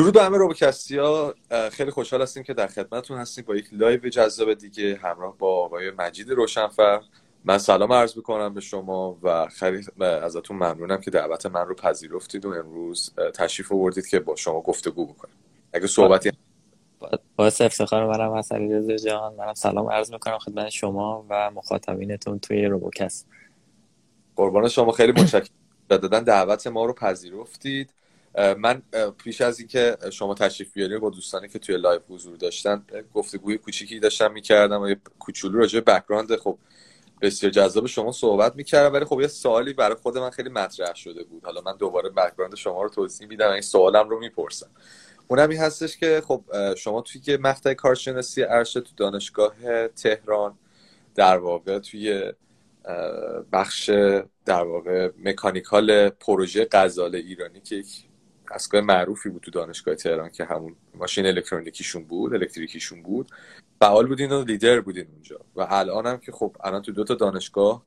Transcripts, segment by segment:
درود به همه روبوکستی ها خیلی خوشحال هستیم که در خدمتتون هستیم با یک live جذاب دیگه همراه با آقای مجید روشنفر من سلام عرض می‌کنم به شما و خیلی ازتون ممنونم که دعوت من رو پذیرفتید و امروز تشریف آوردید که با شما گفتگو بکنیم. اگه صحبتی باعث افتخار منم از علیرضا جان. منم سلام عرض می‌کنم خدمت شما و مخاطبینتون توی روبوکست قربان شما. خیلی متشکرم. دادن دعوت ما رو پذیرفتید. من پیش از اینکه شما تشریف بیارید با دوستانی که توی live حضور داشتن گفتگوی کوچیکی داشتم می‌کردم و یه کوچولو راجع به background خب بسیار جذاب شما صحبت می‌کردم ولی خب یه سوالی برای خود من خیلی مطرح شده بود. حالا من دوباره background شما رو توضیح میدم این سوالم رو می‌پرسم. اونم این هستش که خب شما توی که مقطع کارشناسی ارشد تو دانشگاه تهران در واقع توی بخش در واقع مکانیکال پروژه غزال ایرانی که دستگاه معروفی بود تو دانشگاه تهران که همون ماشین الکترونیکیشون بود الکتریکیشون بود. فعال بودین و لیدر بودین اونجا. و الان هم که خب الان تو دو تا دانشگاه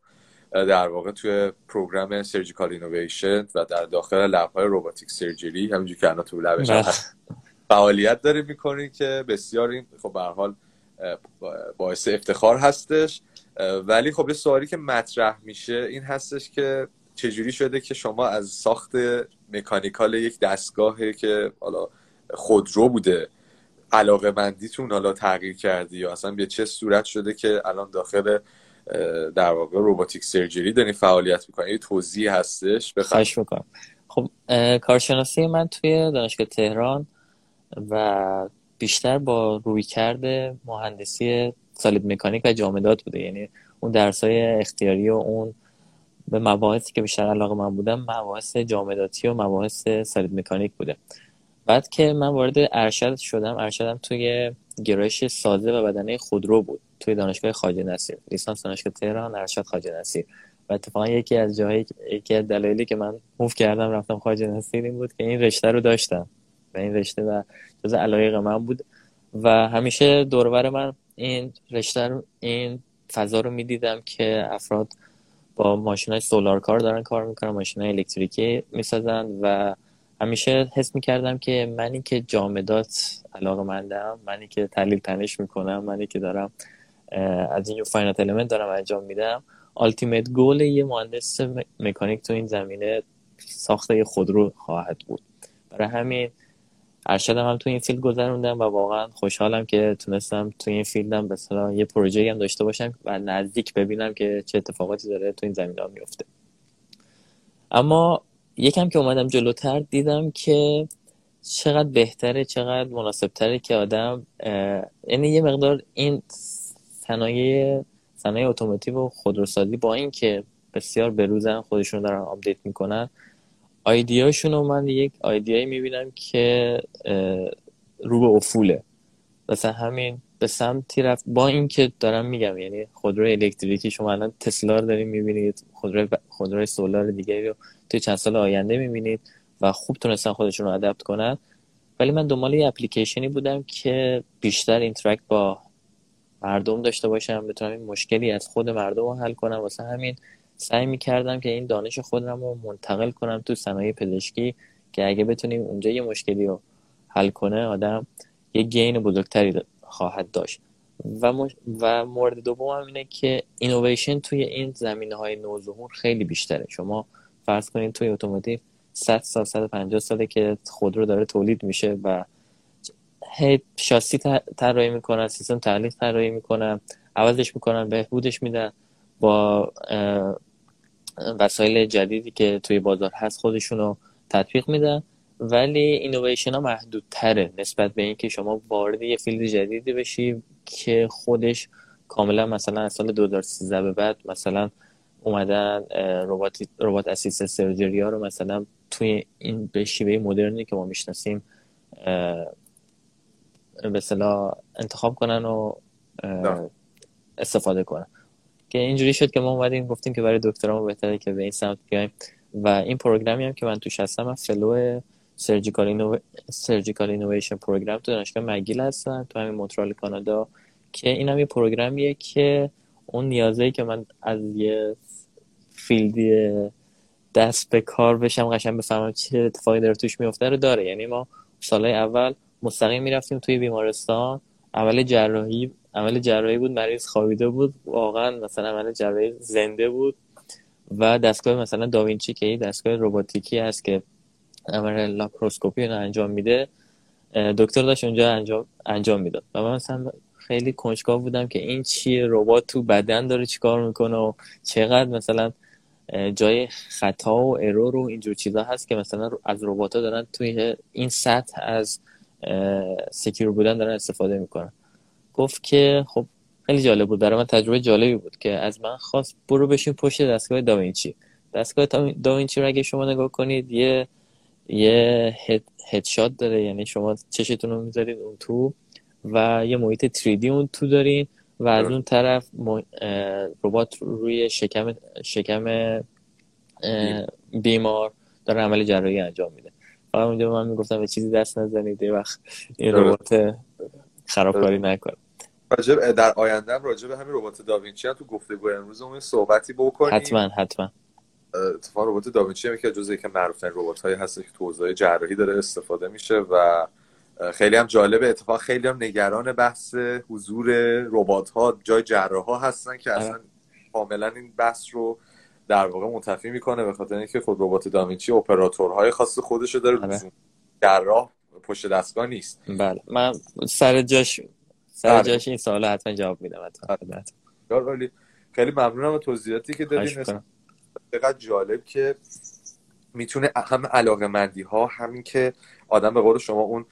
در واقع توی پروگرام سرجیکال اینویشن و در داخل لب های روباتیک سرجری همینجور که الان تو لبش بله. فعالیت داره می‌کنین که بسیار این خب به حال باعث افتخار هستش. ولی خب یه سوالی که مطرح میشه این هستش که چجوری شده که شما از ساخت مکانیکال یک دستگاهی که حالا خودرو بوده. علاقه مندیتون حالا تغییر کردی یا اصلا به چه صورت شده که الان داخل در واقع روباتیک سرجری دارین فعالیت می‌کنین یه توضیح هستش؟ خواهش می‌کنم. خب کارشناسی من توی دانشگاه تهران و بیشتر با روی کرده مهندسی سالید مکانیک و جامدات بوده. یعنی اون درسای اختیاری و اون به مباحثی که بیشتر علاقه من بودم مباحث جامداتی و مباحث سالید مکانیک بوده. بعد که من وارد ارشد شدم ارشدم توی گرایش سازه و بدنه خودرو بود توی دانشگاه خواجه نصیر. لیسانس دانشگاه تهران ارشد خواجه نصیر. و اتفاقا یکی از جاهایی یکی از دلایلی که من move کردم رفتم خواجه نصیر این بود که این رشته رو داشتم. و این رشته و جز علایق من بود. و همیشه دور و ور من این رشته رو این فضا رو می‌دیدم که افراد با ماشین های solar کار دارن کار می‌کنن ماشین های الکتریکی می‌سازن و همیشه حس می‌کردم که منی که جامدات علاقه مندم منی که تحلیل تنش می‌کنم منی که دارم از این finite element دارم انجام میدم. ultimate goal یه مهندس مکانیک تو این زمینه ساخته خودرو خواهد بود. برای همین ارشدم هم تو این field گذروندم و واقعا خوشحالم که تونستم تو این field م مثلا یه پروژه هم داشته باشم و نزدیک ببینم که چه اتفاقاتی داره تو این زمینه ها میفته اما یکم که اومدم جلوتر دیدم که چقدر بهتره چقدر مناسبتره که آدم یعنی یه مقدار این صنایع صنایع automotive و خودروسازی با اینکه بسیار بروزن خودشون دارن update می‌کنن idea شون رو من یک idea یی می‌بینم که رو به افوله. مثلا همین به سمتی رفت. با اینکه دارم میگم یعنی خودرو الکتریکی شما الان تسلا رو داریم می‌بینید خودرو خودروی solar دیگه رو توی چند سال آینده می‌بینید و خوب تونستن خودشون رو adapt کنن. ولی من دنبال یه اپلیکیشنی بودم که بیشتر interact با مردم داشته باشم بتونم این مشکلی از خود مردم رو حل کنم. واسه همین سعی می‌کردم که این دانش خودم رو منتقل کنم تو صنایع پزشکی که اگه بتونیم اونجا یه مشکلی رو حل کنه آدم یه gain بزرگتری خواهد داشت. و, و مورد دوم هم اینه که اینویشن توی این زمینه های نوظهور خیلی بیشتره. شما فرض کنید توی automotive 100 سال 150 ساله که خودرو داره تولید میشه و هی شاسی طراحی می‌کنن سیستم تعلیق طراحی می‌کنن عوضش می‌کنن بهبودش میدن با وسایل جدیدی که توی بازار هست خودشون رو تطبیق میدن. ولی اینویشن ها محدودتره نسبت به اینکه شما وارد یه field جدیدی بشی که خودش کاملا مثلا از سال 2013 به بعد مثلا اومدن robot robot assisted surgery ها رو مثلا توی این به شیوه مدرنی که ما می‌شناسیم به انتخاب کنن و استفاده کنن. که اینجوری شد که ما اومدیم گفتیم که برای دکترامو بهتره که به این سمت بیایم. و این پروگرامی هم که من توش هستم من fellow surgical inno... surgical innovation program تو دانشگاه مک‌گیل هستم تو همین مونترال کانادا که این هم یه program یه که اون نیازهایی که من از یه field ی دست به کار بشم قشنگ بفهمم چه اتفاقی داره توش میفته رو داره. یعنی ما سالهای اول مستقیم می‌رفتیم توی بیمارستان عمل جراحی عمل جراحی بود مریض خوابیده بود واقعا مثلا عمل جراحی زنده بود و دستگاه مثلا داوینچی که دستگاه رباتیکی هست که عمل لاپروسکوپی رو انجام میده دکتر داشت اونجا انجام انجام می‌داد. و من مثلا خیلی کنجکاو بودم که این چیه ربات تو بدن داره چیکار می‌کنه و چقدر مثلا جای خطا و ارور و اینجور چیزا هست که مثلا از ربات ها دارن توی این سطح از سکیور بودن دارن استفاده می‌کنن. گفت که خب خیلی جالب بود. برای من تجربه جالبی بود که از من خواست برو بشین پشت دستگاه داوینچی. دستگاه داوینچی رو اگه شما نگاه کنید یه یه هدشات داره. یعنی شما چشتون رو می‌ذارید اون تو و یه محیط 3D اون تو دارین و از اون طرف ربات روی شکم شکم بیمار داره عمل جراحی انجام میده. فقط اونجا من می‌گفتم به چیزی دست نزنید. یه وقت این ربات خرابکاری نکنه راجب در آینده راجب همین ربات داوینچی هم تو گفتگو امروز اون صحبتی بکنیم. حتما حتما. اتفاقا ربات داوینچی هم که جزء که معروف ترین ربات هایی هست که تو جراحی داره استفاده میشه و خیلی هم جالبه. اتفاق خیلی هم نگران بحث حضور ربات ها جای جراح ها هستن که اصلا کاملا این بحث رو در واقع منتفی می‌کنه به خاطر اینکه خود ربات داوینچی اپراتورهای خاص خودشو داره آره. جراح پشت دستگاه نیست. بله. من سر جاش سر بله. جاش این سوال حتما جواب میدم ولی خیلی ممنونم توضیحاتی که دادین. چقدر جالب که می‌تونه هم علاقه مندی ها همین که آدم به قول شما اون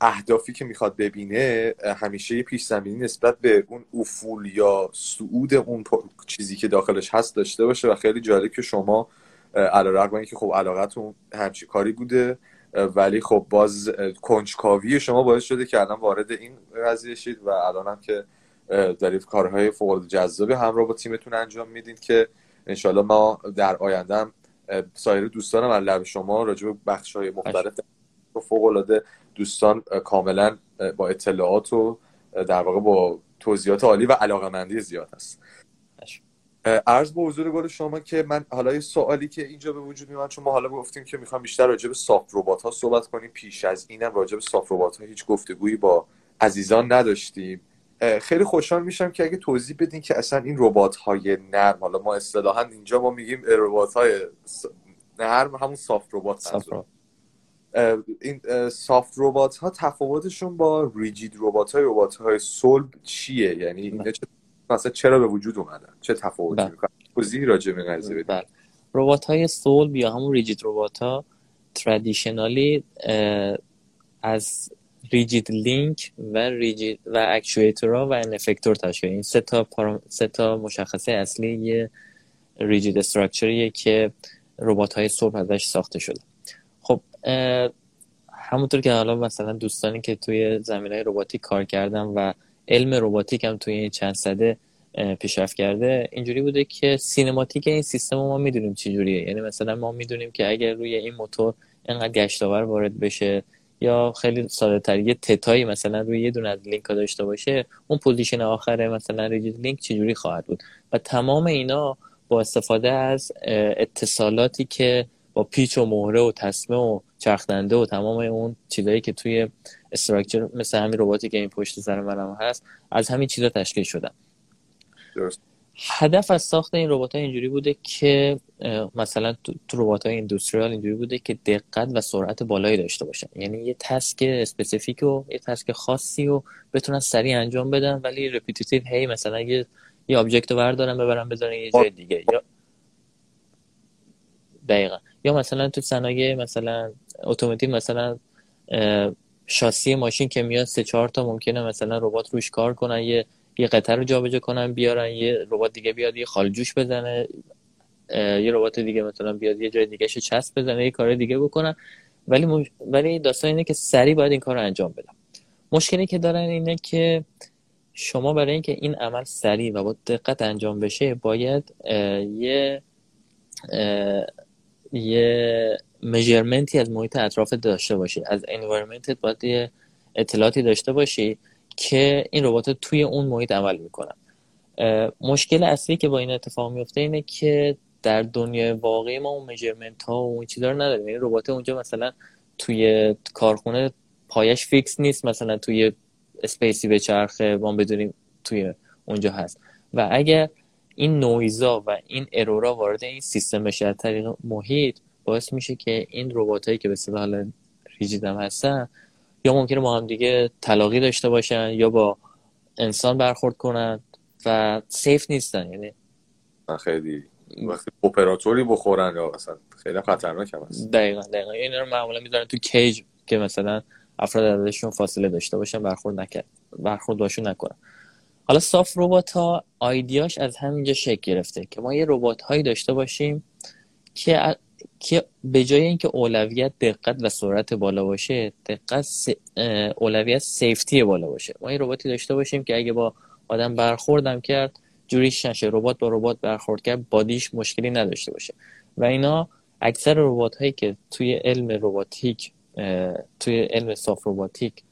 اهدافی که می‌خواد ببینه همیشه یه پیش زمینی نسبت به اون افول یا صعود اون چیزی که داخلش هست داشته باشه. و خیلی جالب که شما علا رقم اینکه خب علاقتون همچی کاری بوده. ولی خب باز کنجکاوی شما باعث شده که الان وارد این قضیه شید و الان هم که دارید کارهای فوق جذابی همراه با تیمتون انجام میدین که انشالله ما در آینده سایر دوستانم از لب شما راجع به بخش های مختلف فوق العاده دوستان کاملا با اطلاعات و در واقع با توضیحات عالی و علاقه زیاد هست. عرض به حضور گل شما که من حالا یه سوالی که اینجا به وجود میاد چون ما حالا گفتیم که می‌خوام بیشتر راجع به سافت ربات ها صحبت کنیم پیش از اینم راجع به سافت ربات ها هیچ گفتگویی با عزیزان نداشتیم. خیلی خوشحال میشم که اگه توضیح بدین که اصلا این ربات های نرم حالا ما اصطلاحا اینجا ما میگیم ربات های نرم همون سافت ربات این سافت ربات ها تفاوتشون با ریجید ربات های ربات های صلب چیه؟ یعنی اینا چه مثلا چرا به وجود اومدن؟ چه تفاوتی بله. می‌کنن؟ توضیح راجع به قضیه بدید بله. ربات های صلب یا همون ریجید ربات ها ترادیشنالی از ریجید لینک و ریجید و اکچویتورها و افکتور تشکیل این سه تا سه تا مشخصه اصلی یه ریجید استراکچریه که ربات های صلب ازش ساخته شده. خب همونطور که حالا مثلا دوستانی که توی زمین های روباتیک کار کردن و علم روباتیک هم توی این چند صده پیشرفت کرده. اینجوری بوده که سینماتیک این سیستم ما می‌دونیم چی جوریه یعنی مثلا ما می‌دونیم که اگر روی این موتور اینقدر گشتاور وارد بشه یا خیلی ساده تر یه تتایی مثلا روی یه دونه از لینک ها داشته باشه اون position آخره مثلا rigid link چجوری خواهد بود؟ و تمام اینا با استفاده از اتصالاتی که با پیچ و مهره و تسمه و چرخدنده و تمام اون چیزایی که توی structure مثل همین رباتی که این پشت سر منم هست از همین چیزا تشکیل شدن. درست. هدف از ساخت این ربات ها اینجوری بوده که مثلا تو ربات های industrial اینجوری بوده که دقت و سرعت بالایی داشته باشن. یعنی یه task specific و یه task خاصی رو بتونن سریع انجام بدن ولی repetitive هی مثلا یه یه object رو بردارن ببرن بذارن یه جای دیگه. یا دقیقا. یا مثلا تو صنایع مثلا automotive مثلا شاسی ماشین که میاد سه چهار تا ممکنه مثلا ربات روش کار کنن یه یه قطعه رو جابجا کنن بیارن یه ربات دیگه بیاد یه خالجوش بزنه یه ربات دیگه مثلا بیاد یه جای دیگه شو چسب بزنه یه کار دیگه بکنن. ولی مش... ولی داستان اینه که سریع باید این کار رو انجام بدن. مشکلی که دارن اینه که شما برای اینکه این عمل سریع و با دقت انجام بشه باید یه یه میجرمنتی از محیط اطراف داشته باشی. از انوایرمنتت باید یه اطلاعاتی داشته باشی که این ربات توی اون محیط عمل می‌کنن. مشکل اصلی که با این اتفاق میفته اینه که در دنیای واقعی ما اون measurement ها و اون چیزا رو نداریم. یعنی ربات اونجا مثلا توی کارخونه پایش fix نیست مثلا توی space ی بچرخه ما بدونیم توی اونجا هست. و اگر این نویزا و این error ا وارد این سیستم بشه از طریق محیط باعث میشه که این ربات هایی که به اصطلاح rigid م هستن یا ممکنه با هم دیگه تلاقی داشته باشن یا با انسان برخورد کنن و سیف نیستن یعنی خیلی وقتی اپراتوری بخورن یا مثلا خیلی خطرناک هم هست. دقیقا دقیقا. این رو معمولا می‌ذارن تو کیج که مثلا افراد ازشون فاصله داشته باشن برخورد نکرد برخورد باشون نکنن. حالا صاف ربات ها آیدیاش از همینجا شکل گرفته که ما یه ربات هایی داشته باشیم که که به جای اینکه اولویت دقت و سرعت بالا باشه دقت س... اولویت سیفتی بالا باشه. ما یه رباتی داشته باشیم که اگه با آدم برخوردم کرد جوریش نشه. ربات با ربات برخورد کرد بادیش مشکلی نداشته باشه. و اینا اکثر ربات هایی که توی علم رباتیک توی علم صاف رباتیک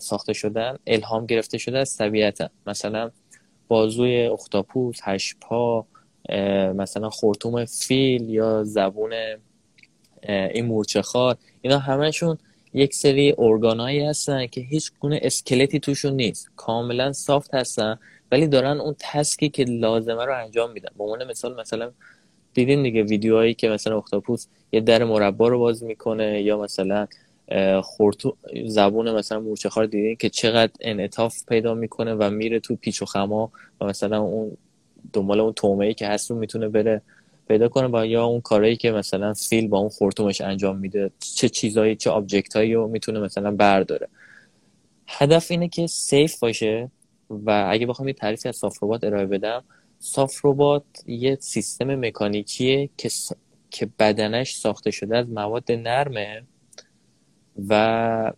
ساخته شدن الهام گرفته شده از طبیعت مثلا بازوی اختاپوس هشت پا مثلا خورتوم فیل یا زبون این مورچه خار اینا همشون یک سری ارگانایی هستن که هیچ گونه اسکلتی توشون نیست. کاملا سافت هستن ولی دارن اون تسکی که لازمه رو انجام میدن. به عنوان مثال مثلا دیدین دیگه ویدیوهایی که مثلا اختاپوس یه در مربع رو باز می‌کنه یا مثلا خورتو زبون مثلا مورچه خار دیدین که چقدر انعطاف پیدا می‌کنه و میره تو پیچ و خما و مثلا اون دنبال اون تومه ای که هست رو می‌تونه بره پیدا کنه با یا اون کارهایی که مثلا فیل با اون خرطومش انجام میده چه چیزایی چه object رو می‌تونه مثلا برداره. هدف اینه که safe باشه و اگه بخوام یه تعریفی از soft robot ارائه بدم soft robot یه سیستم مکانیکیه که که بدنش ساخته شده از مواد نرمه و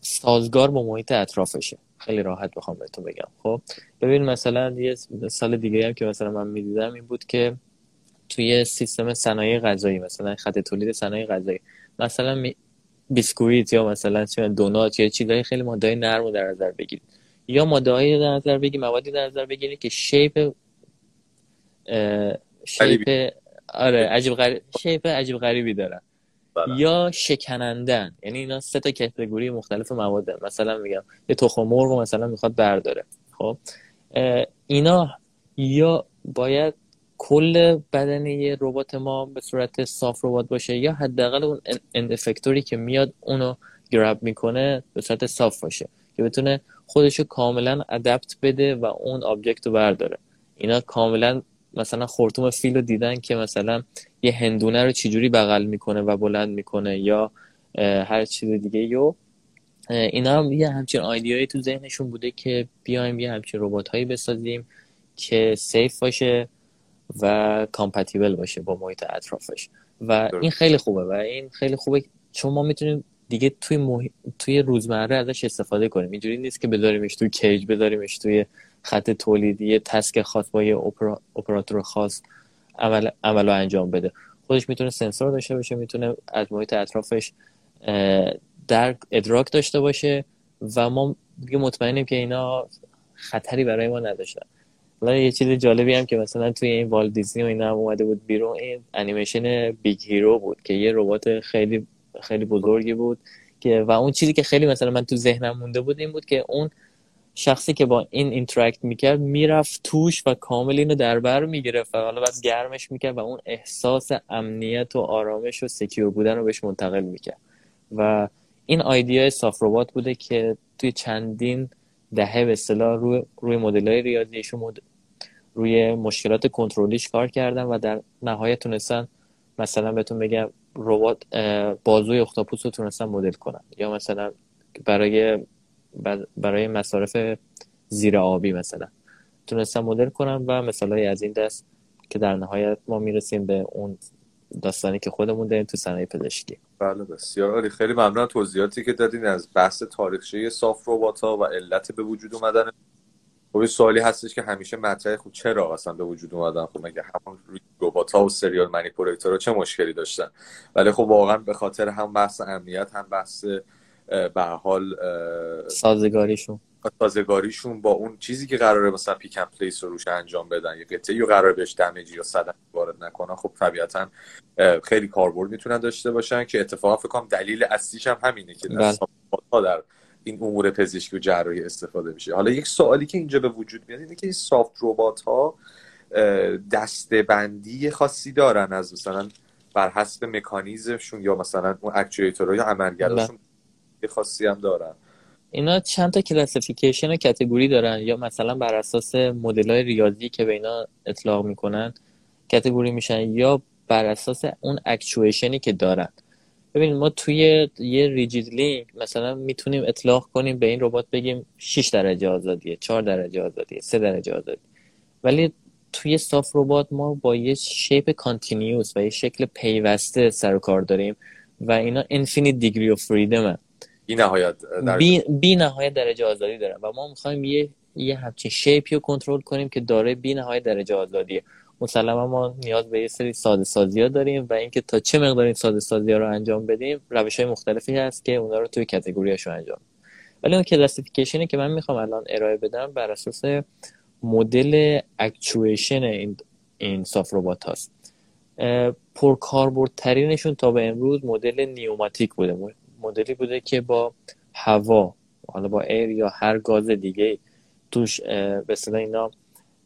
سازگار با محیط اطرافشه. خیلی راحت بخوام بهتون بگم. خب ببین مثلا یه سال دیگه هم که مثلا من می‌دیدم این بود که توی سیستم صنایع غذایی مثلا خط تولید صنایع غذایی مثلا می... بیسکویت یا مثلا دونات یا چیزای خیلی ماده نرم رو در نظر بگیرید. یا ماده در نظر بگیرید موادی در نظر بگیرید که شیپ شیپ آره عجیب غریب شیپ عجیب غریبی دارن. یا شکنندن یعنی اینا سه تا کتگوری مختلف مواد مثلا میگم یه تخم مرغ مثلا می‌خواد برداره. خب؟ اینا یا باید کل بدن یه ربات ما به صورت soft robot باشه یا حداقل اون end effector ی که میاد اونو grab می‌کنه به صورت soft باشه که بتونه خودشو کاملا adapt بده و اون object رو برداره. اینا کاملا مثلا خرطوم فیل رو دیدن که مثلا یه هندونه رو چجوری بغل می‌کنه و بلند می‌کنه یا هر چیز دیگه. یو اینا هم یه همچین idea یی تو ذهنشون بوده که بیایم یه همچین ربات هایی بسازیم که safe باشه و compatible باشه با محیط اطرافش. و این خیلی خوبه و این خیلی خوبه چون ما می‌تونیم دیگه توی توی روزمره ازش استفاده کنیم. اینجوری نیست که بذاریمش توی cage بذاریمش توی خط تولیدی task خاص با یه اپراتور خاص عمل عملو انجام بده. خودش می‌تونه سنسور داشته باشه می‌تونه از محیط اطرافش در ادراک داشته باشه و ما دیگه مطمئنیم که اینا خطری برای ما نداشتن. حالا یه چیز جالبی هم که مثلا توی این والت دیزنی و اینا هم اومده بود بیرون این انیمیشن Big Hero بود که یه ربات خیلی خیلی بزرگی بود که و اون چیزی که خیلی مثلا من تو ذهنم مونده بود این بود که اون شخصی که با این interact می‌کرد می‌رفت توش و کامل اینو در بر می‌گرفت و حالا بس گرمش می‌کرد و اون احساس امنیت و آرامش و secure بودن رو بهش منتقل می‌کرد. و این آیدیا صاف ربات بوده که توی چندین دهه به اصطلاح روی روی مدل‌های ریاضیش مد... روی مشکلات کنترلیش کار کردن و در نهایت تونستن مثلا بهتون بگم ربات بازوی اختاپوس رو تونستن مدل کنن. یا مثلا برای برای مصارف زیر آبی مثلا. تونستم مدل کنم و مثال از این دست که در نهایت ما می‌رسیم به اون داستانی که خودمون داریم تو صنایع پزشکی. بله بسیار عالی. خیلی ممنون توضیحاتی که دادین از بحث تاریخچه صاف ربات ها و علت به وجود اومدن. خب سوالی هستش که همیشه مطرح خود خب چرا اصلا به وجود اومدن؟ خب مگه همون ربات ها و سریال منیپولیتور چه مشکلی داشتن؟ ولی خب واقعا به خاطر هم بحث امنیت هم بحث به حال سازگاریشون سازگاریشون با اون چیزی که قراره مثلا پیک اند پلیس رو روش انجام بدن یا قطعه یا قرار بهش دمیجی یا صدمه وارد نکنن خب طبیعتا خیلی کاربرد می‌تونن داشته باشن که اتفاقا فکر کنم دلیل اصلیش هم همینه که در, بله. در این امور پزشکی و جراحی استفاده میشه حالا یک سوالی که اینجا به وجود میاد اینه که این سافت ربات ها دسته بندی خاصی دارن از مثلا بر حسب مکانیزمشون یا مثلا اون اکچویتورها یا عملگراشون بله. خاصی هم دارن. اینا چند تا کلاسیفیکیشن و کتگوری دارن؟ یا مثلا بر اساس مدل های ریاضی که به اینا اطلاق می‌کنن category میشن یا بر اساس اون اکچویشنی که دارن؟ ببینید ما توی یه rigid link مثلا می‌تونیم اطلاق کنیم به این ربات بگیم 6 درجه آزادیه 4 درجه آزادیه 3 درجه آزادی ولی توی soft robot ما با یه shape continuous و یه شکل پیوسته سر و کار داریم و اینا infinite degree of freedom بی نهایت بی, بی نهایت درجه آزادی دارن و ما می‌خوایم یه یه همچین shape ی رو کنترل کنیم که داره بی نهایت درجه آزادیه. مسلما ما نیاز به یه سری ساده سازی ها داریم و اینکه تا چه مقدار این ساده سازی ها رو انجام بدیم روش های مختلفی هست که اونا رو توی هاشون انجام ولی اون classification ی که من می‌خوام الان ارائه بدم بر اساس مدل اکچویشن این این soft robot هاست. ترینشون تا به امروز مدل pneumatic بوده. مدلی بوده که با هوا حالا با air یا هر گاز دیگه توش به اینا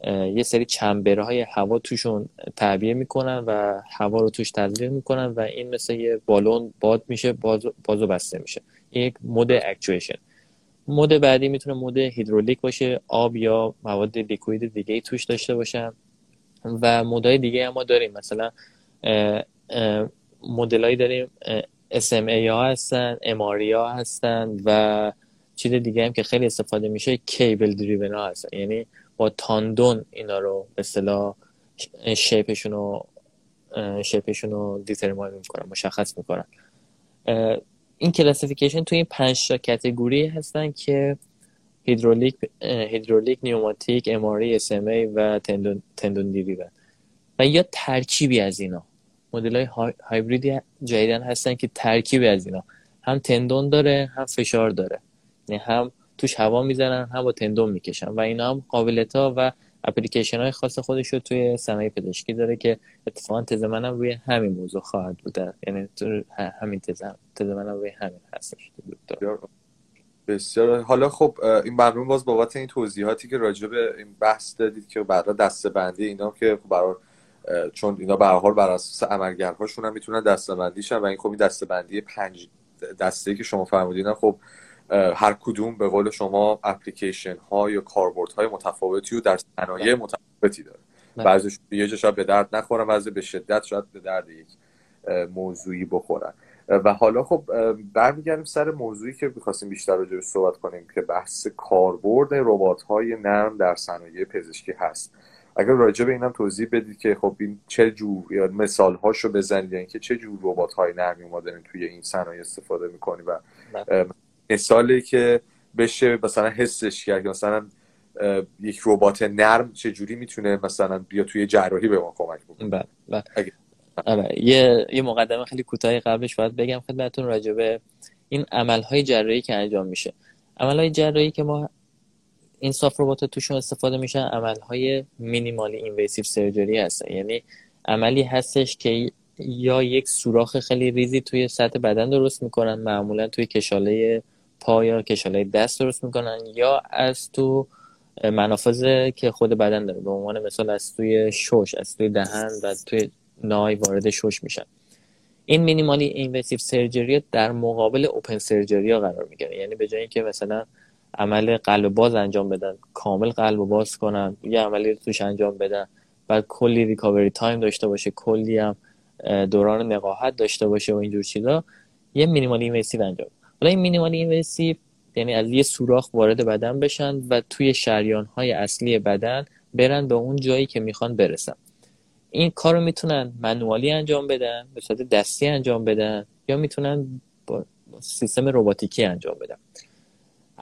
یه سری چنبره های هوا توشون تعبیه می‌کنن و هوا رو توش تزریق می‌کنن و این مثل یه بالون باد میشه بازو بسته میشه. یک mode actuation mode بعدی می‌تونه mode هیدرولیک باشه آب یا مواد liquid دیگه توش داشته باشن. و mode های دیگه هم داریم. مثلا مدلایی داریم SMA ها هستن MRI ها هستن و چیز دیگه هم که خیلی استفاده میشه cable driven ها هستن. یعنی با تاندون اینا رو به اصطلاح shape شون رو shape شون رو determine می‌کنن مشخص می‌کنن. این classification توی این پنج تا category هستن که هیدرولیک هیدرولیک pneumatic MRI S و tendon tendon و یا ترکیبی از اینا. مدل های هایبریدی جدیدن هستن که ترکیبی از اینا. هم تندون داره هم فشار داره. یعنی هم توش هوا می‌زنن هم با تندون می‌کشن. و اینا هم قابلیت ها و اپلیکیشن های خاص خودش رو توی صنایع پزشکی داره که اتفاقا تز منم روی همین موضوع خواهد بوده یعنی تو همین تز تز منم روی همین هستش. بسیار حالا خب این برنامه باز بابت این توضیحاتی که راجع به این بحث دادید که برای دسته بندی اینا که خب برای چون اینا به حال بر اساس عملگرهاشون هم می‌تونن دسته بندی شن و این خب این دسته بندی پنج دسته که شما فرمودین خب هر کدوم به قول شما اپلیکیشن ها یا کاربرد های متفاوتی و در صنایع بله. متفاوتی داره بله. بعضیش یه جا شاید به درد نخورن بعضی به شدت شاید به درد یک موضوعی بخورن و حالا خب برمیگردیم سر موضوعی که می‌خواستیم بیشتر راجع صحبت کنیم که بحث کاربرد ربات های نرم در صنایع پزشکی هست اگر راجع به اینم توضیح بدید که خب این چه جور یا مثال هاشو بزنید یعنی که چه جور ربات های نرمی ما داریم توی این صنایع استفاده می‌کنیم و بله. مثالی که بشه مثلا حسش کرد مثلا یک ربات نرم چه جوری می‌تونه مثلا بیا توی جراحی به ما کمک بکنه؟ بله بله. آره، یه یه مقدمه خیلی کوتاهی قبلش باید بگم خدمتتون راجع به این عملهای جراحی که انجام میشه. عملهای جراحی که ما این soft robot توشون استفاده میشن عملهای minimally invasive surgery هستن. یعنی عملی هستش که یا یک سوراخ خیلی ریزی توی سطح بدن درست می‌کنن معمولا توی کشاله پا یا کشاله دست درست می‌کنن یا از تو منافذ که خود بدن داره. به عنوان مثال از توی شش از توی دهن و توی نای وارد شش میشن. این minimally invasive surgery در مقابل open surgery ها قرار می‌گیره. یعنی به جای اینکه مثلا عمل قلب باز انجام بدن کامل قلب باز کنن یه عملی رو توش انجام بدن. بعد کلی recovery time داشته باشه کلی هم دوران نقاهت داشته باشه و اینجور چیزا. یه minimally invasive انجام. حالا این minimally invasive یعنی از یه سوراخ وارد بدن بشن و توی شریان های اصلی بدن برن به اون جایی که می‌خوان برسن. این کار رو می‌تونن manually انجام بدن به صورت دستی انجام بدن یا می‌تونن با سیستم رباتیکی انجام بدن.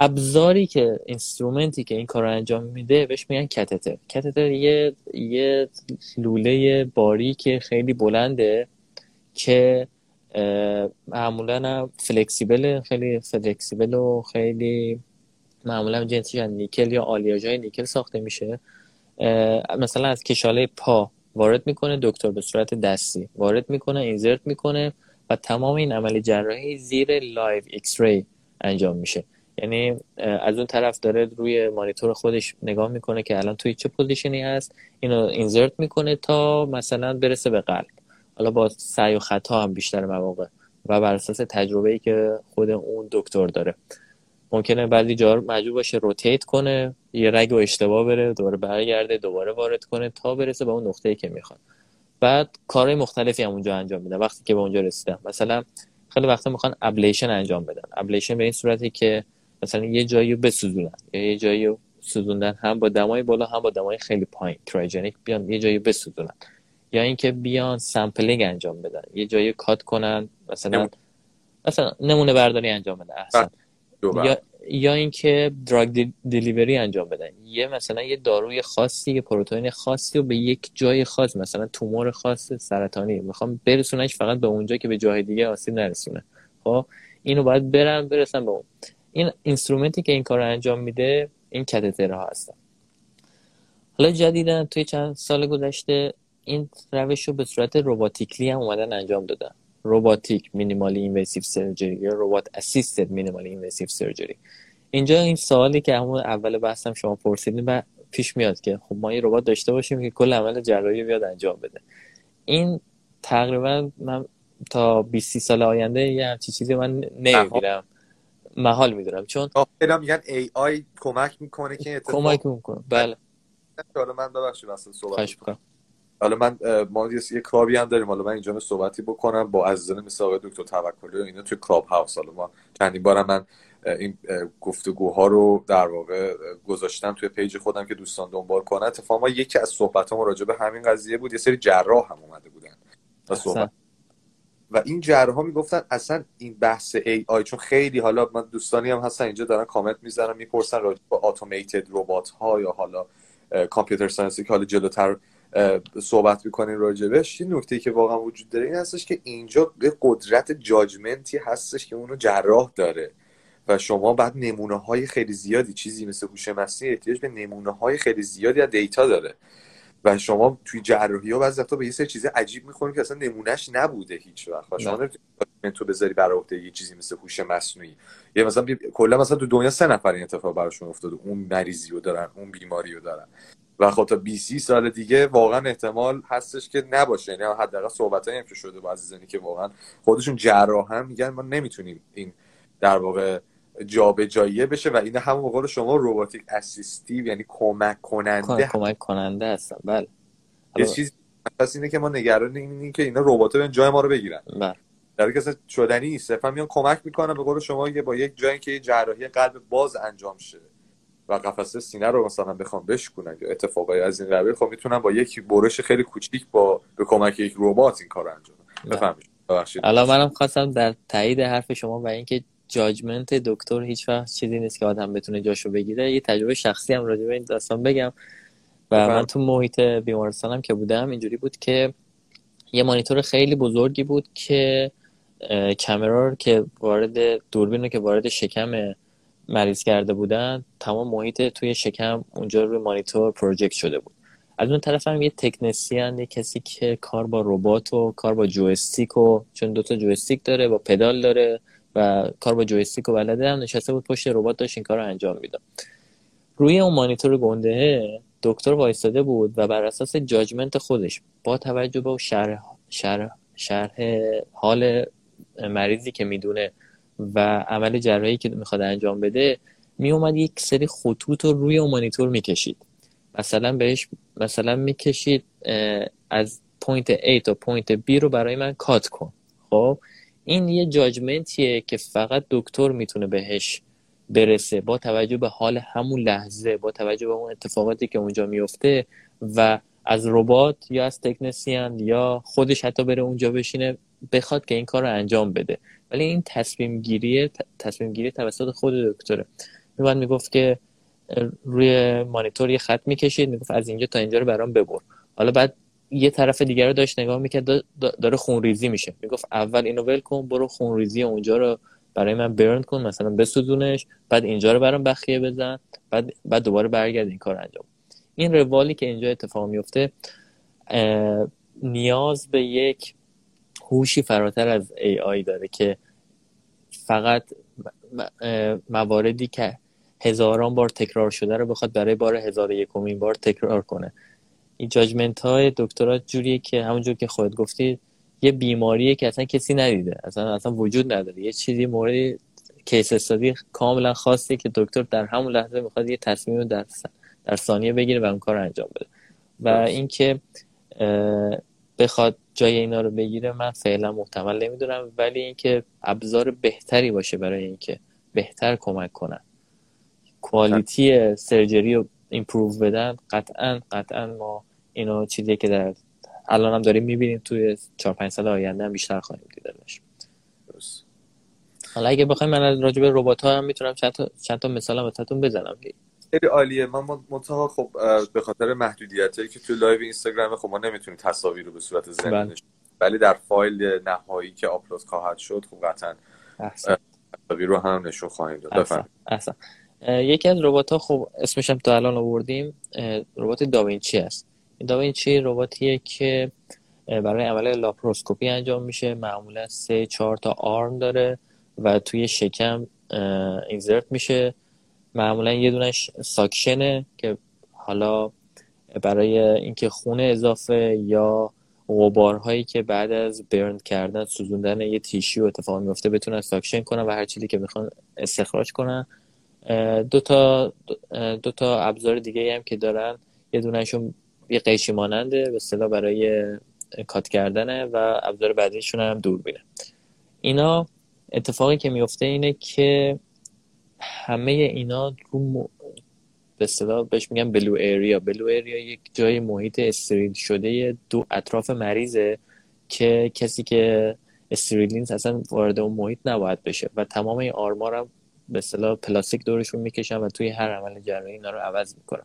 ابزاری که instrument ی که این کار رو انجام میده بهش میگن catheter catheter یه یه لوله باریک خیلی بلنده که معمولا flexible خیلی flexible و خیلی معمولا جنسش نیکل یا آلیاژ های نیکل ساخته میشه. مثلا از کشاله پا وارد می‌کنه دکتر به صورت دستی وارد می‌کنه insert می‌کنه و تمام این عمل جراحی زیر live X-ray انجام میشه. یعنی از اون طرف داره روی مانیتور خودش نگاه می‌کنه که الان توی چه position ی هست. اینو insert می‌کنه تا مثلا برسه به قلب. حالا با سعی و خطا هم بیشتر مواقع و بر اساس تجربه ای که خود اون دکتر داره. ممکنه بعضی جا مجبور باشه rotate کنه یه رگ و اشتباه بره دوباره برگرده دوباره وارد کنه تا برسه به اون نقطه ای که می‌خواد. بعد کارهای مختلفی هم اونجا انجام میده وقتی که به اونجا رسیدم. مثلا خیلی وقتا می‌خوان ablation انجام بدن. ablation به این صورتی که مثلا یه جایی رو بسوزونن. یا یه جایی رو سوزوندن هم با دمای بالا هم با دمای خیلی پایین. cryogenic بیان یه جایی بسوزونن. یا اینکه بیان sampling انجام بدن. یه جایی cut کنن. مثلا مثلا نمونه برداری انجام بدن. احسن. یا یا اینکه drug delivery انجام بدن. یه مثلا یه داروی خاصی یه پروتئین خاصی رو به یک جای خاص مثلا تومور خاص سرطانی. می‌خوام برسونش فقط به اونجا که به جای دیگه آسیب نرسونه. خب؟ اینو باید برن برسن به اون. این instrument ی که این کار رو انجام میده این catheter ها هستن. حالا جدیدا توی چند سال گذشته این روش رو به صورت robotically هم اومدن انجام دادن. robotic minimally invasive surgery یا robot assisted minimally invasive surgery اینجا این سوالی که همون اول بحثم شما پرسیدین و پیش میاد که خب ما این ربات داشته باشیم که کل عمل جراحی بیاد انجام بده. این تقریبا من تا 20 سال آینده یه همچی چیزی من نمی‌بینم. محال می‌دونم. چون خیلی میگن AI کمک می‌کنه که کمک می‌کنه. بله. حالا من ببخشید اصلا صحبت حالا من ما یه club ی هم داریم. حالا من اینجا صحبتی بکنم با عزیزان مثل آقای دکتر توکلی و اینا توی کلاب هاوس حالا ما چندین بارم من این گفتگوها رو در واقع گذاشتم توی پیج خودم که دوستان دنبال کنن. اتفاقا یکی از صحبت راجع به همین قضیه بود. یه سری جراح هم اومده بودن. و صحبت و این جراح می‌گفتن اصلا این بحث AI چون خیلی حالا من دوستانی هم هستن اینجا دارن کامنت می‌زنن می‌پرسن راجع به automated ربات ها یا حالا computer science ی که حالا جلوتر صحبت می‌کنین راجبش. یه نکته که واقعا وجود داره این هستش که اینجا یه قدرت judgment ی هستش که اونو جراح داره و شما بعد نمونه های خیلی زیادی چیزی مثل هوش مصنوعی احتیاج به نمونه های خیلی زیادی از data داره. و شما توی جراحی ها بعضی وقتا به یه سری چیز عجیب می‌خورین که اصلا نمونهش نبوده هیچ وقت. و شما تو بذاری برای عهده یه چیزی مثل هوش مصنوعی. یا مثلا کلا مثلا تو دنیا سه نفر این اتفاق براشون افتاده. اون مریضی رو دارن اون بیماری رو دارن. و خب تا 20 سال دیگه واقعا احتمال هستش که نباشه. یعنی حداقل صحبتایی هم که شده با عزیزانی که واقعا خودشون جراح هم میگن ما نمی‌تونیم این در واقع جابجاییه بشه و این همون موقع شما روباتیک اسیستیو یعنی کمک کننده کمک کننده هستن بله. یه چیز پس اینه که ما نگران اینیم که اینا ربات به جای ما رو بگیرن. بله. در که شدنی نیست. صرفا میان کمک می‌کنن. به قول شما که با یک جایی که جراحی قلب باز انجام شه و قفسه سینه رو مثلا بخوام بشکنن یا اتفاقای از این قبیل خب می‌تونن با یک برش خیلی کوچیک با به کمک یک ربات این کار انجام بفهمید الان منم خواستم در تایید حرف شما و اینکه جاجمنت دکتر هیچ وقت چیزی نیست که آدم بتونه جاشو بگیره. یه تجربه شخصی هم راجع به این داستان بگم. و من تو محیط بیمارستانم که بودم اینجوری بود که یه مانیتور خیلی بزرگی بود که کامرا که وارد دوربین رو که وارد شکم مریض کرده بودن تمام محیط توی شکم اونجا روی مانیتور پروژکت شده بود. از اون طرف هم یه تکنسیان یه کسی که کار با ربات و کار با جویستیک و چون دوتا جویستیک داره با پدال داره. و کار با جویستیک و بلده هم نشسته بود پشت ربات داشت این کار رو انجام می‌داد. روی اون مانیتور گنده دکتر وایستاده بود و بر اساس judgment خودش با توجه به شرح شرح, شرح حال مریضی که می‌دونه و عمل جراحی که می‌خواد انجام بده میومد یک سری خطوط رو روی اون مانیتور می‌کشید. مثلا بهش مثلا می‌کشید از point A تا point B رو برای من cut کن. خب؟ این یه judgment یه که فقط دکتر می‌تونه بهش برسه با توجه به حال همون لحظه با توجه به اون اتفاقاتی که اونجا میفته و از ربات یا از تکنسیان یا خودش حتی بره اونجا بشینه بخواد که این کار رو انجام بده. ولی این تصمیم گیری تصمیم گیری توسط خود دکتره. میومد می‌گفت که روی مانیتور یه خط می‌کشید می‌گفت از اینجا تا اینجا رو برام ببر. حالا بعد یه طرف دیگر رو داشت نگاه می‌کرد داره خونریزی میشه. می‌گفت اول اینو ول کن برو خونریزی اونجا رو برای من برن کن مثلا بسوزونش بعد اینجا رو برام بخیه بزن بعد بعد دوباره برگرد این کار انجام. این روالی که اینجا اتفاق میفته نیاز به یک هوشی فراتر از AI داره که فقط مواردی که هزاران بار تکرار شده رو بخواد برای بار هزار یکمین بار تکرار کنه. این جاجمنت های دکترا جوریه که همونجور که خودت گفتی یه بیماریه که اصلا کسی ندیده. اصلا اصلا وجود نداره. یه چیزی مورد کیس استادی کاملا خاصی که دکتر در همون لحظه می‌خواد یه تصمیم در در ثانیه بگیره و اون کار انجام بده. و اینکه بخواد جای اینا رو بگیره من فعلا محتمل نمی‌دونم ولی اینکه ابزار بهتری باشه برای اینکه بهتر کمک کنن. کوالیتی سرجری رو ایمپروو بدن قطعا قطعا ما اینو چیزی که در الان هم داریم می‌بینیم توی 4 5 سال آینده هم بیشتر خواهیم دیدنش حالا اگه بخوایم من راجع به ربات ها هم می‌تونم چند تا چند تا مثال هم واسهتون بزنم. خیلی عالیه. من منتها خب به خاطر محدودیت هایی که توی live اینستاگرام خب ما نمی‌تونیم تصاویر رو به صورت زنده بله. ولی در فایل نهایی که آپلود خواهد شد خب قطعا تصاویر رو هم نشون خواهیم داد. احسن. یکی از ربات ها خب اسمش هم تا الان آوردیم ربات داوینچی است داوینچی رباتیه که برای عمل لاپروسکوپی انجام میشه. معمولا سه چهار تا arm داره و توی شکم insert میشه. معمولا یه دونش suction ه که حالا برای اینکه خون اضافه یا غبارهایی که بعد از burn کردن سوزوندن یه tissue اتفاق میفته بتونن suction کنن و هر چیزی که می‌خوان استخراج کنن. دو تا دو تا ابزار دیگه هم که دارن یه دونشون یه قیشی ماننده به اصطلاح برای کات کردنه و ابزار بعدیشون هم دوربینه اینا اتفاقی که میفته اینه که همه اینا رو به اصطلاح بهش میگن بلو ایریا بلو ایریا یک جای محیط استریل شده دو اطراف مریضه که کسی که استریلین اصلا وارد اون محیط نباید بشه و تمام این آرمار هم به اصطلاح پلاستیک دورشون می‌کشن و توی هر عمل جراحی اینا رو عوض می‌کنن.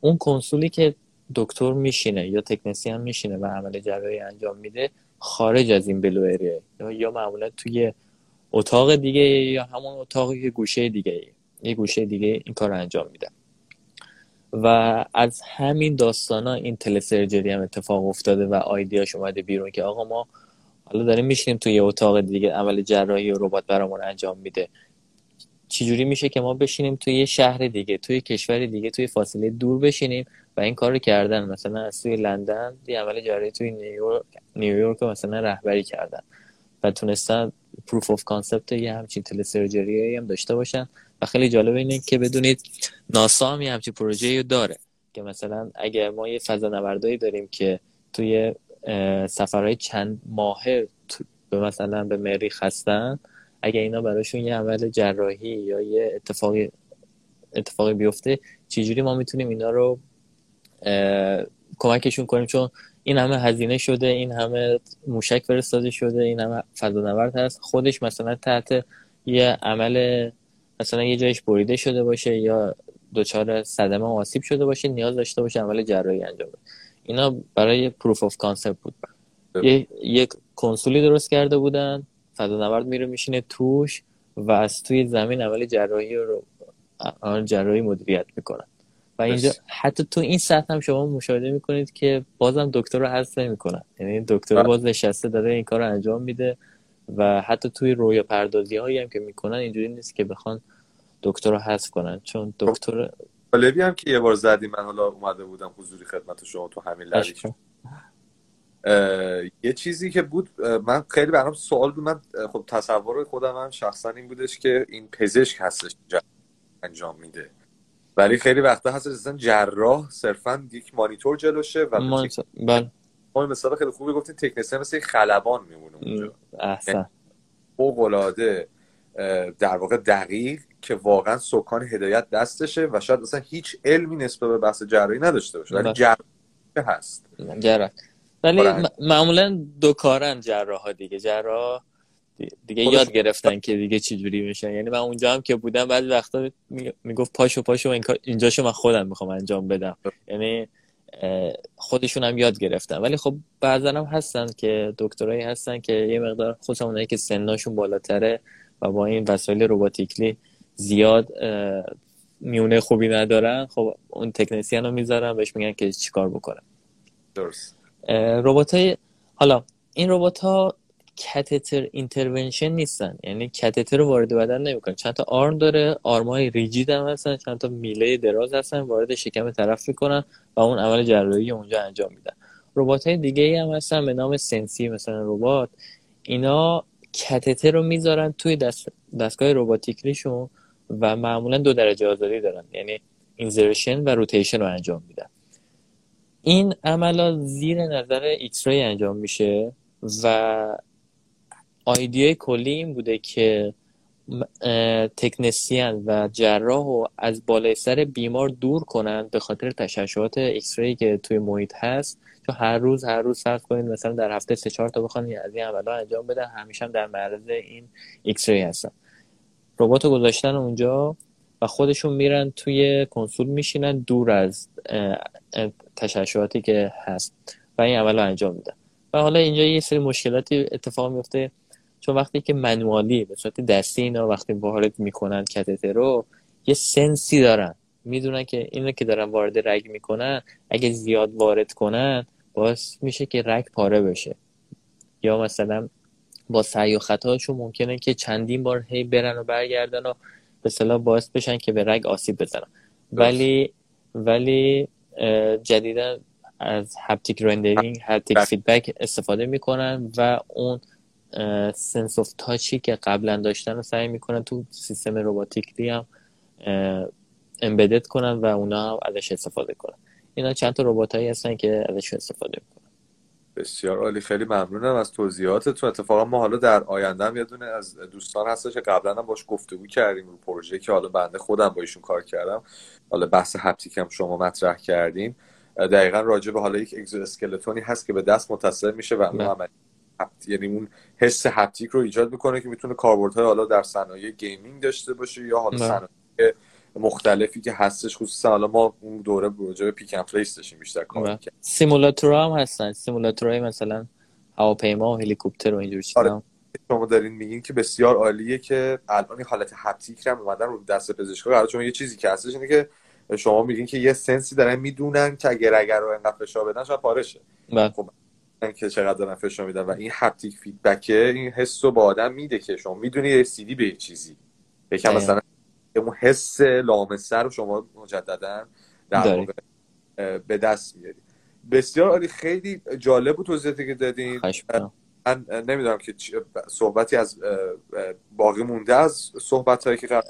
اون کنسولی که دکتر میشینه یا تکنسی میشینه و عمل جراحی انجام میده خارج از این بلو ایریا یا معمولا توی اتاق دیگه یا همون اتاق یه گوشه دیگه. یه گوشه دیگه این کار انجام میده. و از همین داستانا این تلسرجری هم اتفاق افتاده و آیدیاش اومده بیرون که آقا ما حالا داریم میشینیم توی یه اتاق دیگه عمل جراحی رو ربات برامون انجام میده. چجوری میشه که ما بشینیم توی یه شهر دیگه توی کشور دیگه توی فاصله دور بشینیم این کار رو کردن. مثلا از توی لندن یه عمل جراحی توی نیویورک نیویورک مثلا رهبری کردن و تونستن proof of concept یه همچین telesurgery هم داشته باشن. و خیلی جالب اینه که بدونید ناسا هم یه همچین پروژه داره که مثلا اگر ما یه فضا نوردایی داریم که توی سفرهای چند ماهه به مثلا به مریخ هستن اگر اینا براشون یه عمل جراحی یا یه اتفاقی اتفاقی بیفته چجوری ما می‌تونیم اینا رو کمکشون کنیم چون این همه هزینه شده این همه موشک فرستاده شده این همه فضانورد هست. خودش مثلا تحت یه عمل مثلا یه جایش بریده شده باشه یا دچار صدمه آسیب شده باشه نیاز داشته باشه عمل جراحی انجام بده. اینا برای proof of concept بود. یه یک کنسولی درست کرده بودن فضانورد میره میشینه توش و از توی زمین عمل جراحی رو جراحی مدیریت می‌کنن و اینجا حتی تو این سطح هم شما مشاهده می‌کنید که بازم دکتر رو حذف نمی‌کنن یعنی دکتر بله. باز نشسته داره این کار رو انجام میده و حتی توی رویا پردازی هایی هم که می‌کنن اینجوری نیست که بخوان دکتر رو حذف کنن. چون دکتر طالبی هم که یه بار زدی من حالا اومده بودم حضوری خدمت شما تو همین لحظه. یه چیزی که بود من خیلی برام سوال بود. من خب تصور خودم هم شخصا این بودش که این پزشک هستش انجام میده. ولی خیلی وقتا هست اصلا جراح صرفا یک مانیتور جلوشه و مانیتور بله. ما مثلا خیلی خوبی گفتین تکنسی مثل خلبان میمونه اونجا. احسن. یعنی فوق در واقع دقیق که واقعا سکان هدایت دستشه و شاید اصلا هیچ علمی نسبت به بحث جراحی نداشته باشه. ولی بله. جراح هست. جراح. ولی معمولا دو کارن جراح ها دیگه. جراح دیگه یاد گرفتن که دیگه چی جوری میشن یعنی من اونجا هم که بودم بعد وقتا می‌گفت پاشو پاشو این اینجاشو من خودم می‌خوام انجام بدم. یعنی خودشون هم یاد گرفتن. ولی خب بعضا هم هستن که دکترایی هستن که یه مقدار خصوصا اونایی که سناشون بالاتره و با این وسایل robotically زیاد میونه خوبی ندارن خب اون تکنسین رو می‌ذارن بهش میگن که چیکار بکنه درست. ربات های حالا این ربات ها کاتتر intervention نیستن. یعنی کاتتر رو وارد بدن نمی‌کنن. چند تا arm داره arm ای rigid هم هستن چند تا میله دراز هستن وارد شکم طرف می‌کنن و اون عمل جراحی اونجا انجام میدن. ربات های دیگه هم هستن به نام Sensei مثلا ربات. اینا کاتتر رو می‌ذارن توی دست... دستگاه robotically شون و معمولا دو درجه آزادی دارن. یعنی insertion و rotation رو انجام میدن. این عملا زیر نظر X-ray انجام میشه و idea ی کلی این بوده که تکنسین و جراح رو از بالای سر بیمار دور کنن به خاطر تشعشعات X-ray که توی محیط هست. چون هر روز هر روز فرض کنید مثلا در هفته سه چهار تا بخوان از این عملا انجام بدن همیشه هم در معرض این ایکسری هستن. ربات گذاشتن اونجا و خودشون میرن توی کنسول میشینن دور از تشعشعاتی که هست و این عمل انجام میدن. و حالا اینجا یه سری مشکلاتی اتفاق میفته. چون وقتی که منوالی به صورت دستی اینا وقتی وارد می‌کنن کتتر رو یه سنسی دارن. می‌دونن که اینو که دارن وارد رگ می‌کنن اگه زیاد وارد کنن باعث میشه که رگ پاره بشه. یا مثلا با سعی و خطاشون ممکنه که چندین بار هی برن و برگردن و به اصطلاح باعث بشن که به رگ آسیب بزنن. ولی ولی جدیدا از haptic rendering haptic feedback استفاده می‌کنن و اون sense of touch ی که قبلا داشتن رو سعی می‌کنن تو سیستم robotically هم embedded کنن و اونا هم ازش استفاده کنن. اینا چند تا ربات هایی هستن که ازش استفاده می‌کنن. بسیار عالی خیلی ممنونم از توضیحاتتون. اتفاقا ما حالا در آینده هم یه دونه از دوستان هستش که قبلا هم باش گفتگو کردیم رو پروژه که حالا بنده خودم با ایشون کار کردم. حالا بحث haptic هم شما مطرح کردین دقیقا راجع به حالا یک exoskeleton ی هست که به دست متصل میشه و اون یعنی اون حس haptic رو ایجاد می‌کنه که می‌تونه کاربردهای حالا در صنایع gaming داشته باشه یا حالا صنایع مختلفی که هستش خصوصا حالا ما اون دوره راجع به پیک پلیس داشتیم بیشتر کار سیمولاتور هم هستن. سیمولاتورهای مثلا هواپیما و هلیکوپتر و اینجور چیزا. آره. شما دارین میگین که بسیار عالیه که الان حالت هپتیک هم اومدن رو دست پزشکا قرار چون یه چیزی که هستش اینه که شما میگین که یه سنسی دارن می‌دونن که اگر اگر رو انقدر فشار بدن شاید پاره شه بله. خب. که چقدر دارن فشار میدن و این هپتیک فیدبکه این حس رو با آدم میده که شما می‌دونی رسیدی به چیزی. یکم مثلا اون حس لامسه رو شما مجددا در واقع به دست میاری. بسیار عالی خیلی جالب بود توضیحاتی که دادین. من نمی‌دونم که صحبتی از باقی مونده از صحبت هایی که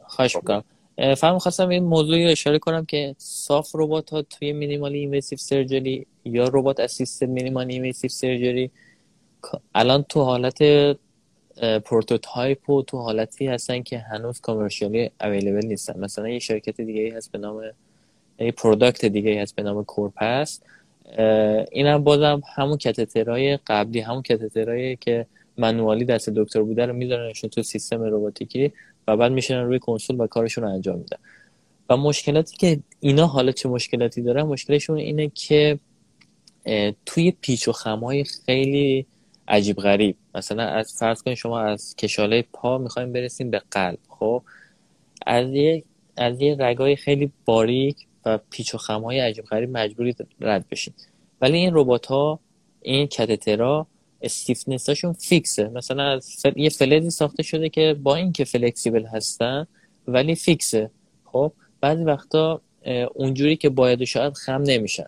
خواهش می‌کنم فقط خواستم این موضوعی رو اشاره کنم که soft robot ها توی minimal invasive surgery یا robot assisted minimal invasive surgery الان تو حالت prototype و تو حالتی هستن که هنوز commercially available نیستن. مثلا یه شرکت دیگه هست به نام یه product دیگه هست به نام CorPath. این هم بازم همون کاتترهای قبلی همون کاتترهایی که manually دست دکتر بوده رو میذارنشون تو سیستم روباتیکی و بعد میشنن روی کنسول و کارشون رو انجام میدن. و مشکلاتی که اینا حالا چه مشکلاتی دارن مشکلشون اینه که توی پیچ و خمای خیلی عجیب غریب مثلا از فرض کنید شما از کشاله پا می‌خوایم برسیم به قلب خب؟ از یه از یه رگای خیلی باریک و پیچ و خمای عجیب غریب مجبوری رد بشین. ولی این ربات ها این کاتترا stiffness هاشون fix ه. مثلا از یه فلزی ساخته شده که با اینکه flexible هستن ولی fix ه. خب؟ بعضی وقتا اونجوری که باید شاید خم نمیشن.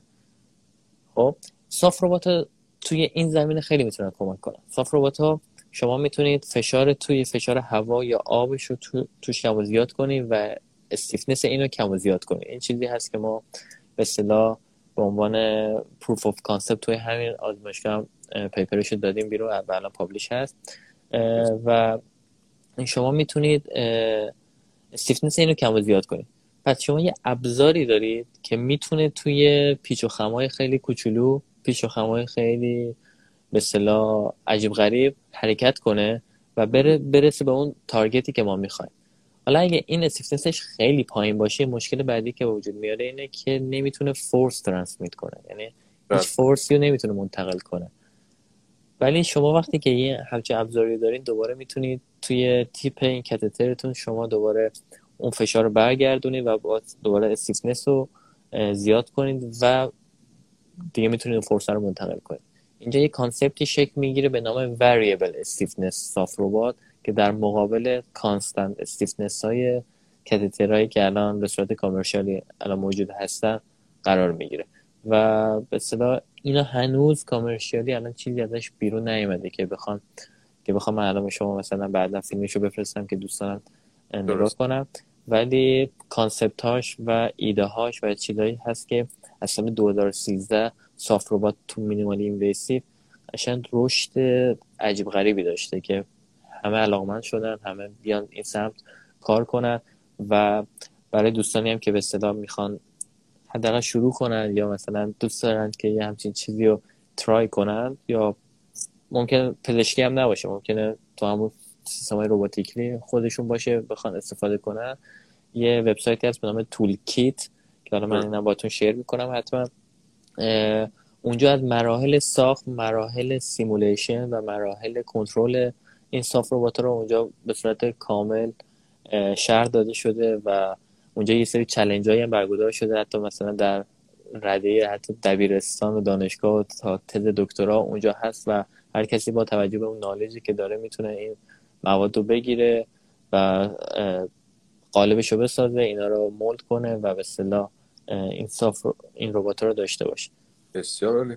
خب؟ soft robot توی این زمینه خیلی می‌تونن کمک کنن. soft robot ها شما می‌تونید فشار توی فشار هوا یا آبش رو تو، توش کم و زیاد کنید و stiffness اینو کم و زیاد کنید این چیزی هست که ما به اصطلاح به عنوان proof of concept توی همین آزمایشگاه paper ش دادیم بیرون و الان publish هست. و شما می‌تونید stiffness اینو کم و زیاد کنید. پس شما یه ابزاری دارید که می‌تونه توی پیچ و خمای خیلی کوچولو پیچ و خمای خیلی به اصطلاح عجیب غریب حرکت کنه و بره برسه به اون target ی که ما می‌خوایم. حالا اگه این stiffness ش خیلی پایین باشه مشکل بعدی که وجود میاره اینه که نمی‌تونه force transmit کنه. یعنی هیچ force ی رو نمی‌تونه منتقل کنه. ولی شما وقتی که یه همچین ابزاری دارین دوباره می‌تونید توی tip این کاتترتون شما دوباره اون فشار رو برگردونید و دوباره stiffness رو زیاد کنید و دیگه می‌تونید اون force ه رو منتقل کنید. اینجا یه concept ی شکل می‌گیره به نام variable stiffness soft robot که در مقابل constant stiffness های کاتترهایی که الان به صورت commercially الان موجود هستن قرار می‌گیره. و به اصطلاح اینا هنوز commercially الان چیزی ازش بیرون نیومده که بخوام که بخوام الان شما مثلا بعدا فیلمشو بفرستم که دوستان نگاه کنم. ولی concept هاش و ایده هاش و چیزایی هست که از سال 2013 soft robot تو minimally invasive قشنگ رشد عجیب غریبی داشته که همه علاقمند شدن همه بیان این سمت کار کنن و برای دوستانی هم که به اصطلاح می‌خوان حداقل شروع کنن یا مثلا دوست دارن که یه همچین چیزی رو try کنن یا ممکن پزشکی هم نباشه ممکنه تو همون سیستم های روباتیکی خودشون باشه بخوان استفاده کنن. یه وبسایتی هست به نام toolkit که حالا من اینا باتون share می‌کنم حتما. اونجا از مراحل ساخت مراحل simulation و مراحل کنترل این soft robot رو اونجا به صورت کامل شرح داده شده و اونجا یه سری challenge هایی هم برگزار شده. حتی مثلا در رده حتی دبیرستان و دانشگاه و تا تز دکترا اونجا هست و هر کسی با توجه به اون knowledge ی که داره می‌تونه این مواد رو بگیره و قالبش رو بسازه اینا رو mold کنه و به اصطلاح این soft این ربات رو داشته باشه. بسیار عالی.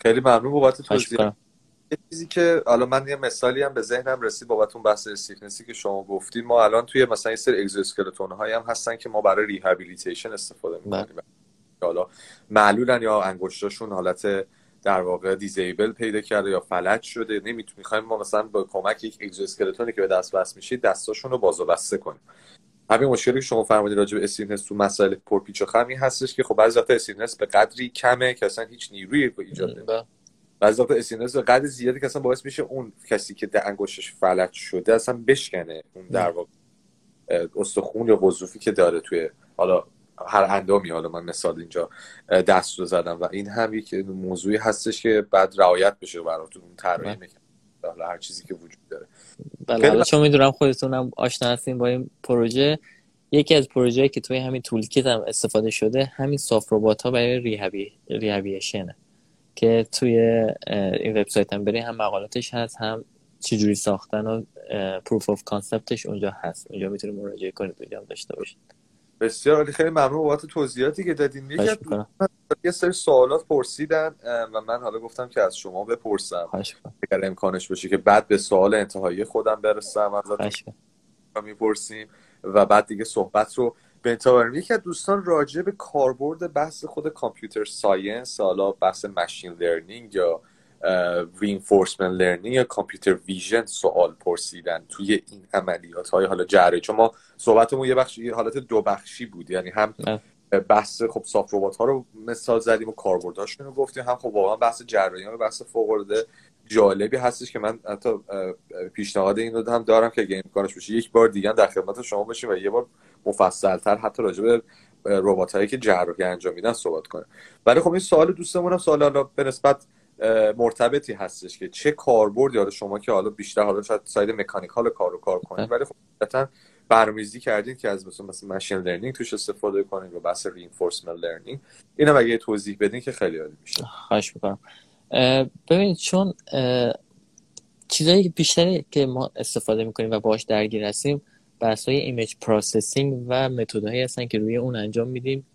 خیلی ممنون بابت توضیح. یه چیزی که حالا من یه مثالی هم به ذهنم رسید بابت اون بحث stiffness ی که شما گفتید. ما الان توی مثلا یه سری exoskeleton هایی هم هستن که ما برای rehabilitation استفاده می‌کنیم. بله. حالا معلولن یا انگشتاشون حالت در واقع disable پیدا کرده یا فلج شده. نمی‌تونیم می‌خوایم ما مثلا با کمک یک exoskeleton ی که به دست وصل میشه دستاشون رو باز و بسته کنیم. همین مشکلی که شما فرمودید راجع به stiffness تو مسائل پرپیچ و خمی هستش که خب بعضی وقتا stiffness به قدری کمه که اصلا هیچ نیرویی ایجاد نمی‌کنه. بعضی وقتا stiffness به قدر زیادی که اصلا باعث میشه اون کسی که در انگشتش فلج شده اصلا بشکنه اون در واقع استخون یا وظیفی که داره توی حالا هر اندامی حالا من مثال اینجا دست رو زدم و این هم یک موضوعی هستش که بعد رعایت بشه براتون اون طراحی بله. حالا هر چیزی که وجود داره. بله حالا چون می‌دونم خودتونم آشنا هستین با این پروژه یکی از پروژه‌ای که توی همین تولکیت هم استفاده شده همین سافت ربات ها برای ریهابی ریهابیشنه که توی این وبسایت هم بری هم مقالاتش هست هم چجوری ساختن و proof of concept ش اونجا هست. اونجا می‌تونید مراجعه کنید اونجا هم داشته باشید. بسیار عالی. خیلی ممنون بابت توضیحاتی که دادین. یه سری سوالات پرسیدن و من حالا گفتم که از شما بپرسم. اگر امکانش باشه که بعد به سوال انتهایی خودم برسم ازتون می‌پرسیم و بعد دیگه صحبت رو بنتاورم یکی از دوستان راجع به کاربرد بحث خود computer science حالا بحث machine learning یا reinforcement learning یا computer vision سوال پرسیدن توی این عملیات های حالا جراحی چون ما صحبتمون یه بخش حالت دو بخشی بود. یعنی هم بحث خب soft robot ها رو مثال زدیم و کاربرداشون رو گفتیم. هم خب واقعا بحث جراحی و بحث فوق العاده جالبی هستش که من حتی پیشنهاد این رو هم دارم که اگه امکانش بشه یک بار دیگه در خدمت شما باشیم و یه بار مفصلتر حتی راجع به ربات هایی که جراحی انجام میدن صحبت کنه ولی خب این سوال دوستمون هم سوال به نسبت مرتبطی هستش که چه کاربردی حالا شما که حالا بیشتر حالا شاید side mechanical کار رو کار کنید ولی خب برنامه‌ریزی کردین که از مثلا مثلا machine learning توش استفاده کنید و بحث reinforcement learning اینا اگه توضیح بدین که خیلی عالی میشه. خواهش می‌کنم. ببینید چون چیزایی بیشتری که ما استفاده می‌کنیم و باش درگیر هستیم بحث های image processing و متدهایی هستن که روی اون انجام میدیم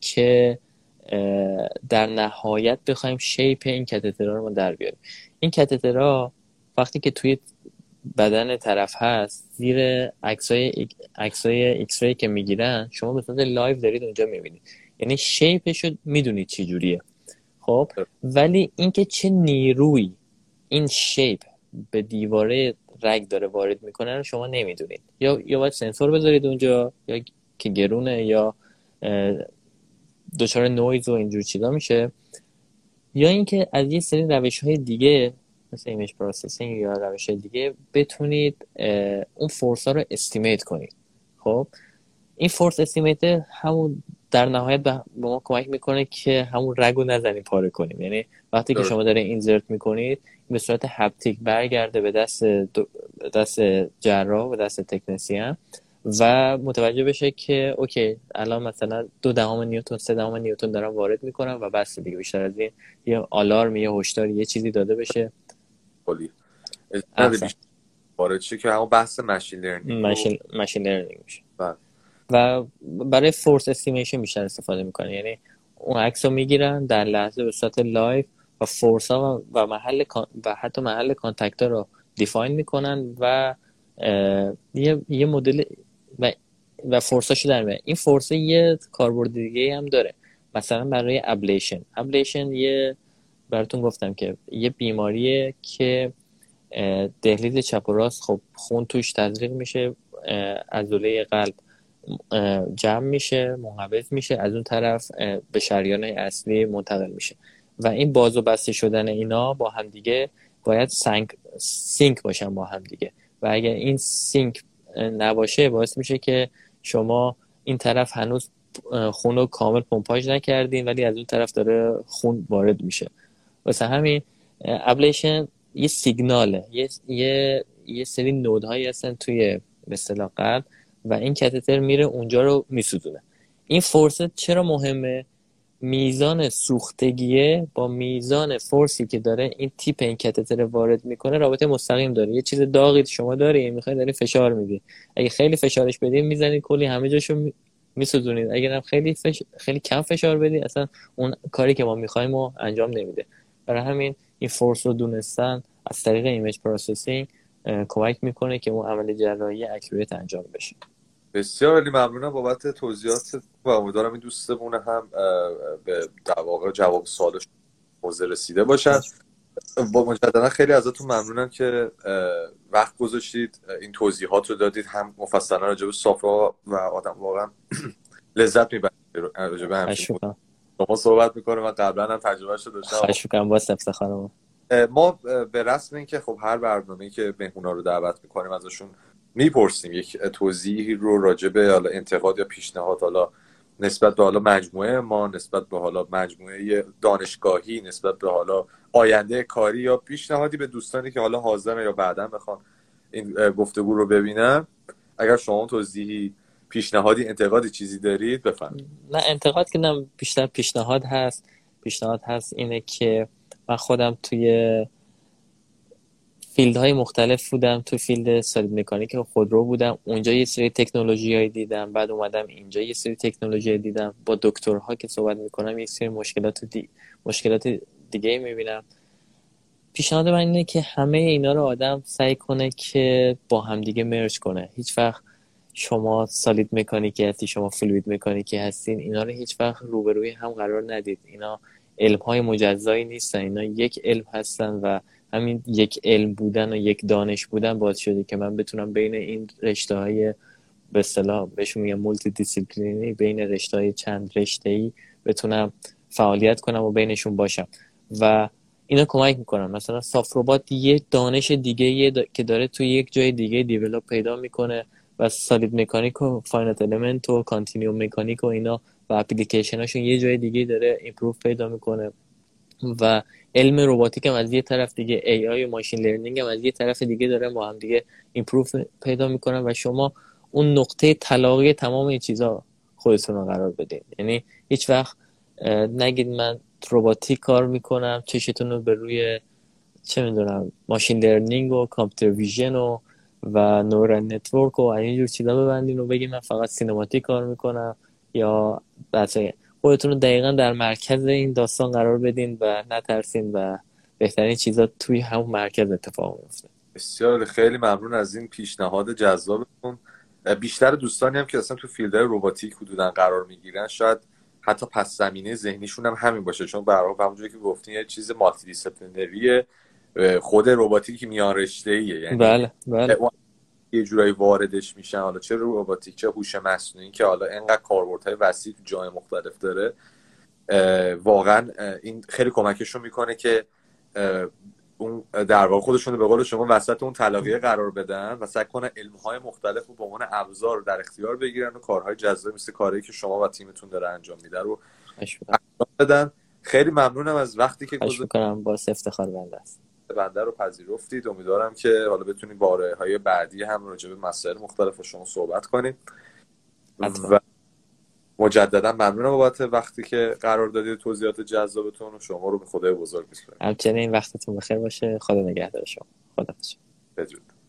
که در نهایت بخوایم shape این catheter ا رو ما در بیاریم. این catheter ا وقتی که توی بدن طرف هست زیر عکسای عکسای ایکس که می‌گیرن شما به صورت live دارید اونجا می‌بینید. یعنی شیپش رو می‌دونید چی جوریه. خب؟ ولی اینکه چه نیروی این shape به دیواره رگ داره وارد می‌کنه رو شما نمی‌دونید. یا یا باید سنسور بذارید اونجا یا که گرونه یا دچار نویز و اینجور چیزا میشه. یا اینکه از یه سری روش های دیگه مثل image processing یا روش های دیگه بتونید اون force ها رو estimate کنید. خب؟ این force estimate همون در نهایت به ما کمک می‌کنه که همون رگو نزنیم پاره کنیم. یعنی وقتی که شما داره insert می‌کنید به صورت haptic برگرده به دست دست جراح و دست تکنسیان و متوجه بشه که okay الان مثلا دو دهم نیوتن سه دهم نیوتن دارم وارد می‌کنم و بس دیگه. بیشتر از این یه آلارم یه هشدار یه چیزی داده بشه. کلی وارد که همون بحث machine learning machine learning میشه. بله. و برای force estimation بیشتر استفاده می‌کنه. یعنی اون عکس رو می‌گیرن در لحظه به صورت live و force ها و محل و حتی محل contact رو define می‌کنن و یه یه مدل و و force اشو در میاره این force یه کاربرد دیگه هم داره. مثلا برای ablation ablation یه براتون گفتم که یه بیماریه که دهلیز چپ و راست خب خون توش تزریق میشه عضله قلب. جمع میشه منقبض میشه از اون طرف به شریان اصلی منتقل میشه. و این باز و بسته شدن اینا با هم دیگه باید sync sync باشن با هم دیگه. و اگر این sync نباشه باعث میشه که شما این طرف هنوز خون رو کامل پمپاژ نکردین ولی از اون طرف داره خون وارد میشه. واسه همین ablation یه سیگناله. یه یه یه سری node هایی هستن توی به قلب و این کاتتر میره اونجا رو میسوزونه. این force چرا مهمه؟ میزان سوختگیه با میزان force ی که داره این tip این کاتتر وارد می‌کنه رابطه مستقیم داره. یه چیز داغی شما داری می‌خوای داری فشار میدی. اگه خیلی فشارش بدی می‌زنید کلی همه جاشو میسوزونید اگر هم خیلی فش... خیلی کم فشار بدی اصلا اون کاری که ما می‌خوایم رو انجام نمیده. برای همین این force رو دونستن از طریق image processing کمک می‌کنه که اون عمل جراحی اکوریت انجام بشه. بسیار ولی ممنونم بابت توضیحات. و امیدوارم این دوستمون هم به در واقع جواب سوالش موزه رسیده باشد با مجددا خیلی ازتون ممنونم که وقت گذاشتید این توضیحات رو دادید. هم مفصلا راجع به سافرا و آدم واقعا لذت می‌برید راجع به همچین شما صحبت می‌کنه و قبلا هم تجربه شده داشتم. با افتخارم ما به رسم این که خب هر برنامه‌ای که مهمونا رو دعوت می‌کنیم ازشون می‌پرسیم. یک توضیحی رو راجع به حالا انتقاد یا پیشنهاد حالا نسبت به حالا مجموعه ما نسبت به حالا مجموعه دانشگاهی نسبت به حالا آینده کاری یا پیشنهادی به دوستانی که حالا حاضر یا بعدا بخوان این گفتگو رو ببینن. اگر شما توضیحی پیشنهادی انتقادی چیزی دارید بفرمایید. نه انتقاد که نه بیشتر پیشنهاد هست. پیشنهاد هست اینه که من خودم توی field های مختلف بودم تو field solid mechanic خودرو بودم. اونجا یه سری تکنولوژی دیدم بعد اومدم اینجا یه سری تکنولوژی دیدم. با دکترها که صحبت می‌کنم یه سری مشکلات دی... مشکلات دیگه می‌بینم. پیشنهاد من اینه که همه اینا رو آدم سعی کنه که با همدیگه merge کنه. هیچ وقت شما solid mechanic ی هستی شما fluid mechanic ی هستین اینا رو هیچ وقت روبروی هم قرار ندید. اینا علم های مجزایی نیستن. اینا یک علم هستن و همین یک علم بودن و یک دانش بودن باعث شده که من بتونم بین این رشته های به اصطلاح بهشون میگم multidisciplinary بین رشته های چند رشته ای بتونم فعالیت کنم و بینشون باشم. و اینا کمک می‌کنم مثلا soft robot یه دانش دیگه که داره توی یک جای دیگه develop پیدا می‌کنه و solid mechanic و finite element و continuum mechanic و اینا و اپلیکیشناشون یه جای دیگه داره improve پیدا می‌کنه. و علم روباتیک هم از یه طرف دیگه AI و machine learning هم از یه طرف دیگه داره با هم دیگه improve پیدا می‌کنن و شما اون نقطه تلاقی تمام این چیزا خودتون رو قرار بدین. یعنی هیچ وقت نگید من روباتیک کار می‌کنم چشتون رو به روی چه می‌دونم machine learning و computer vision و و neural network و اینجور چیزا ببندین و بگید من فقط سینماتیک کار می‌کنم. یا بچه خودتون رو دقیقا در مرکز این داستان قرار بدین و نترسین و بهترین چیزا توی همون مرکز اتفاق میفته بسیار خیلی ممنون از این پیشنهاد جذابتون. بیشتر دوستانی هم که اصلا تو field روباتیک حدودا قرار می‌گیرن شاید حتی پس زمینه ذهنیشون هم همین باشه. چون برای همونجوری که گفتین یه چیز multidisciplinary ه خود روباتیک میان رشته ایه یعنی بله بله. یه جورایی واردش میشن. حالا چه روباتیک چه هوش مصنوعی که حالا اینقدر کاربردهای وسیع تو جای مختلف داره. واقعا این خیلی کمکشون می‌کنه که اون در واقع خودشون به قول شما وسط اون تلاقیه قرار بدن و سعی کنن علمهای مختلف رو به عنوان ابزار در اختیار بگیرن و کارهای جذاب مثل کاری که شما و تیمتون داره انجام میده رو انجام بدن. خیلی ممنونم از وقتی که گذاشتید با افتخار بنده است. بنده رو پذیرفتید. امیدوارم که حالا بتونید باره های بعدی هم راجع به مسائل مختلف با شما صحبت کنیم. و مجددا ممنونم بابت وقتی که قرار دادید توضیحات جذابتون و شما رو به خدای بزرگ میسپارم. همچنین وقتتون بخیر باشه. خدا نگهدار شما. خدا بدرود.